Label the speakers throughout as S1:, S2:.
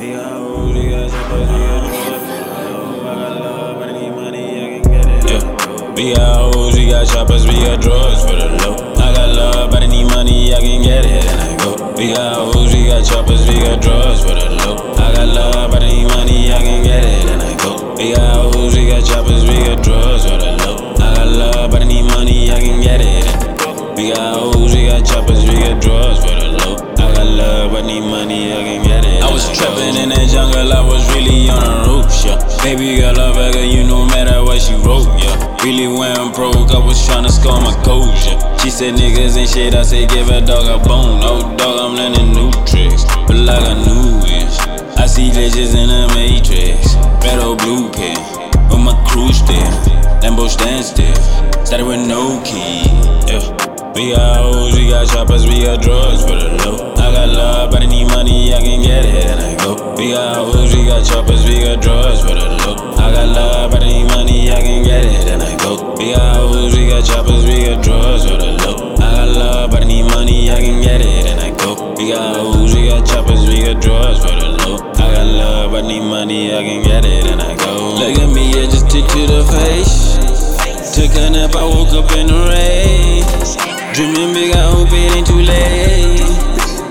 S1: We got hoes, we got choppers, we got drugs. For the low. I got love, but I need money, I can get it, and I go. We got hoes, we got choppers, we got drugs for the low. I got love, but I need money, I can get it, and I go. Got need money, I can get it. I was trapping in that jungle, I was really on the ropes, yeah. Baby I Vega, you no matter what she wrote, yeah. Really went broke, I was tryna score my codes, yeah. She said niggas ain't shit, I said give a dog a bone. Oh dog, I'm learning new tricks, but like a new wish. I see glitches in the matrix, red or blue pen, with my crew still. Lambo stand still, started with no key, yeah. We got hoes, we got choppers, we got drugs for the low. I got love, but I need money, I can get it, and I go. We got hoes, we got choppers, we got drugs for the low. I got love, but I need money, I can get it, and I go. We got hoes, we got choppers, we got drugs for the low. I got love, but I need money, I can get it, and I go. We got hoes, we got choppers, we got drugs for the low. I got love, but I need money, I can get it, and I go. Look at me, I just took to the face. Took a nap, I woke up in the rain. Dreaming big, I hope it ain't too late.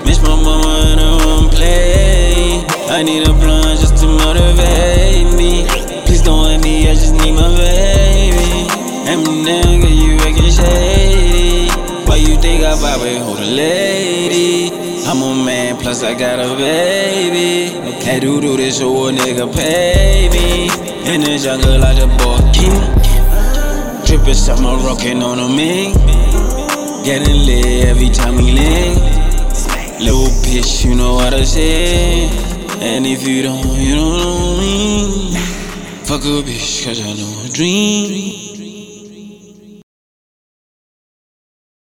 S1: Miss my mama and I won't play. I need a blunt just to motivate me. Please don't let me, I just need my baby. Eminem, get you acting shady. Why you think I vibe with hold a lady? I'm a man, plus I got a baby. Had to do this so a nigga pay me. In the jungle, like the boy king. Drippin' summer rockin' on a me. Getting lit every time we link. Little bitch, you know what I say. And if you don't, you don't know me. Fuck a bitch, cause I know a dream.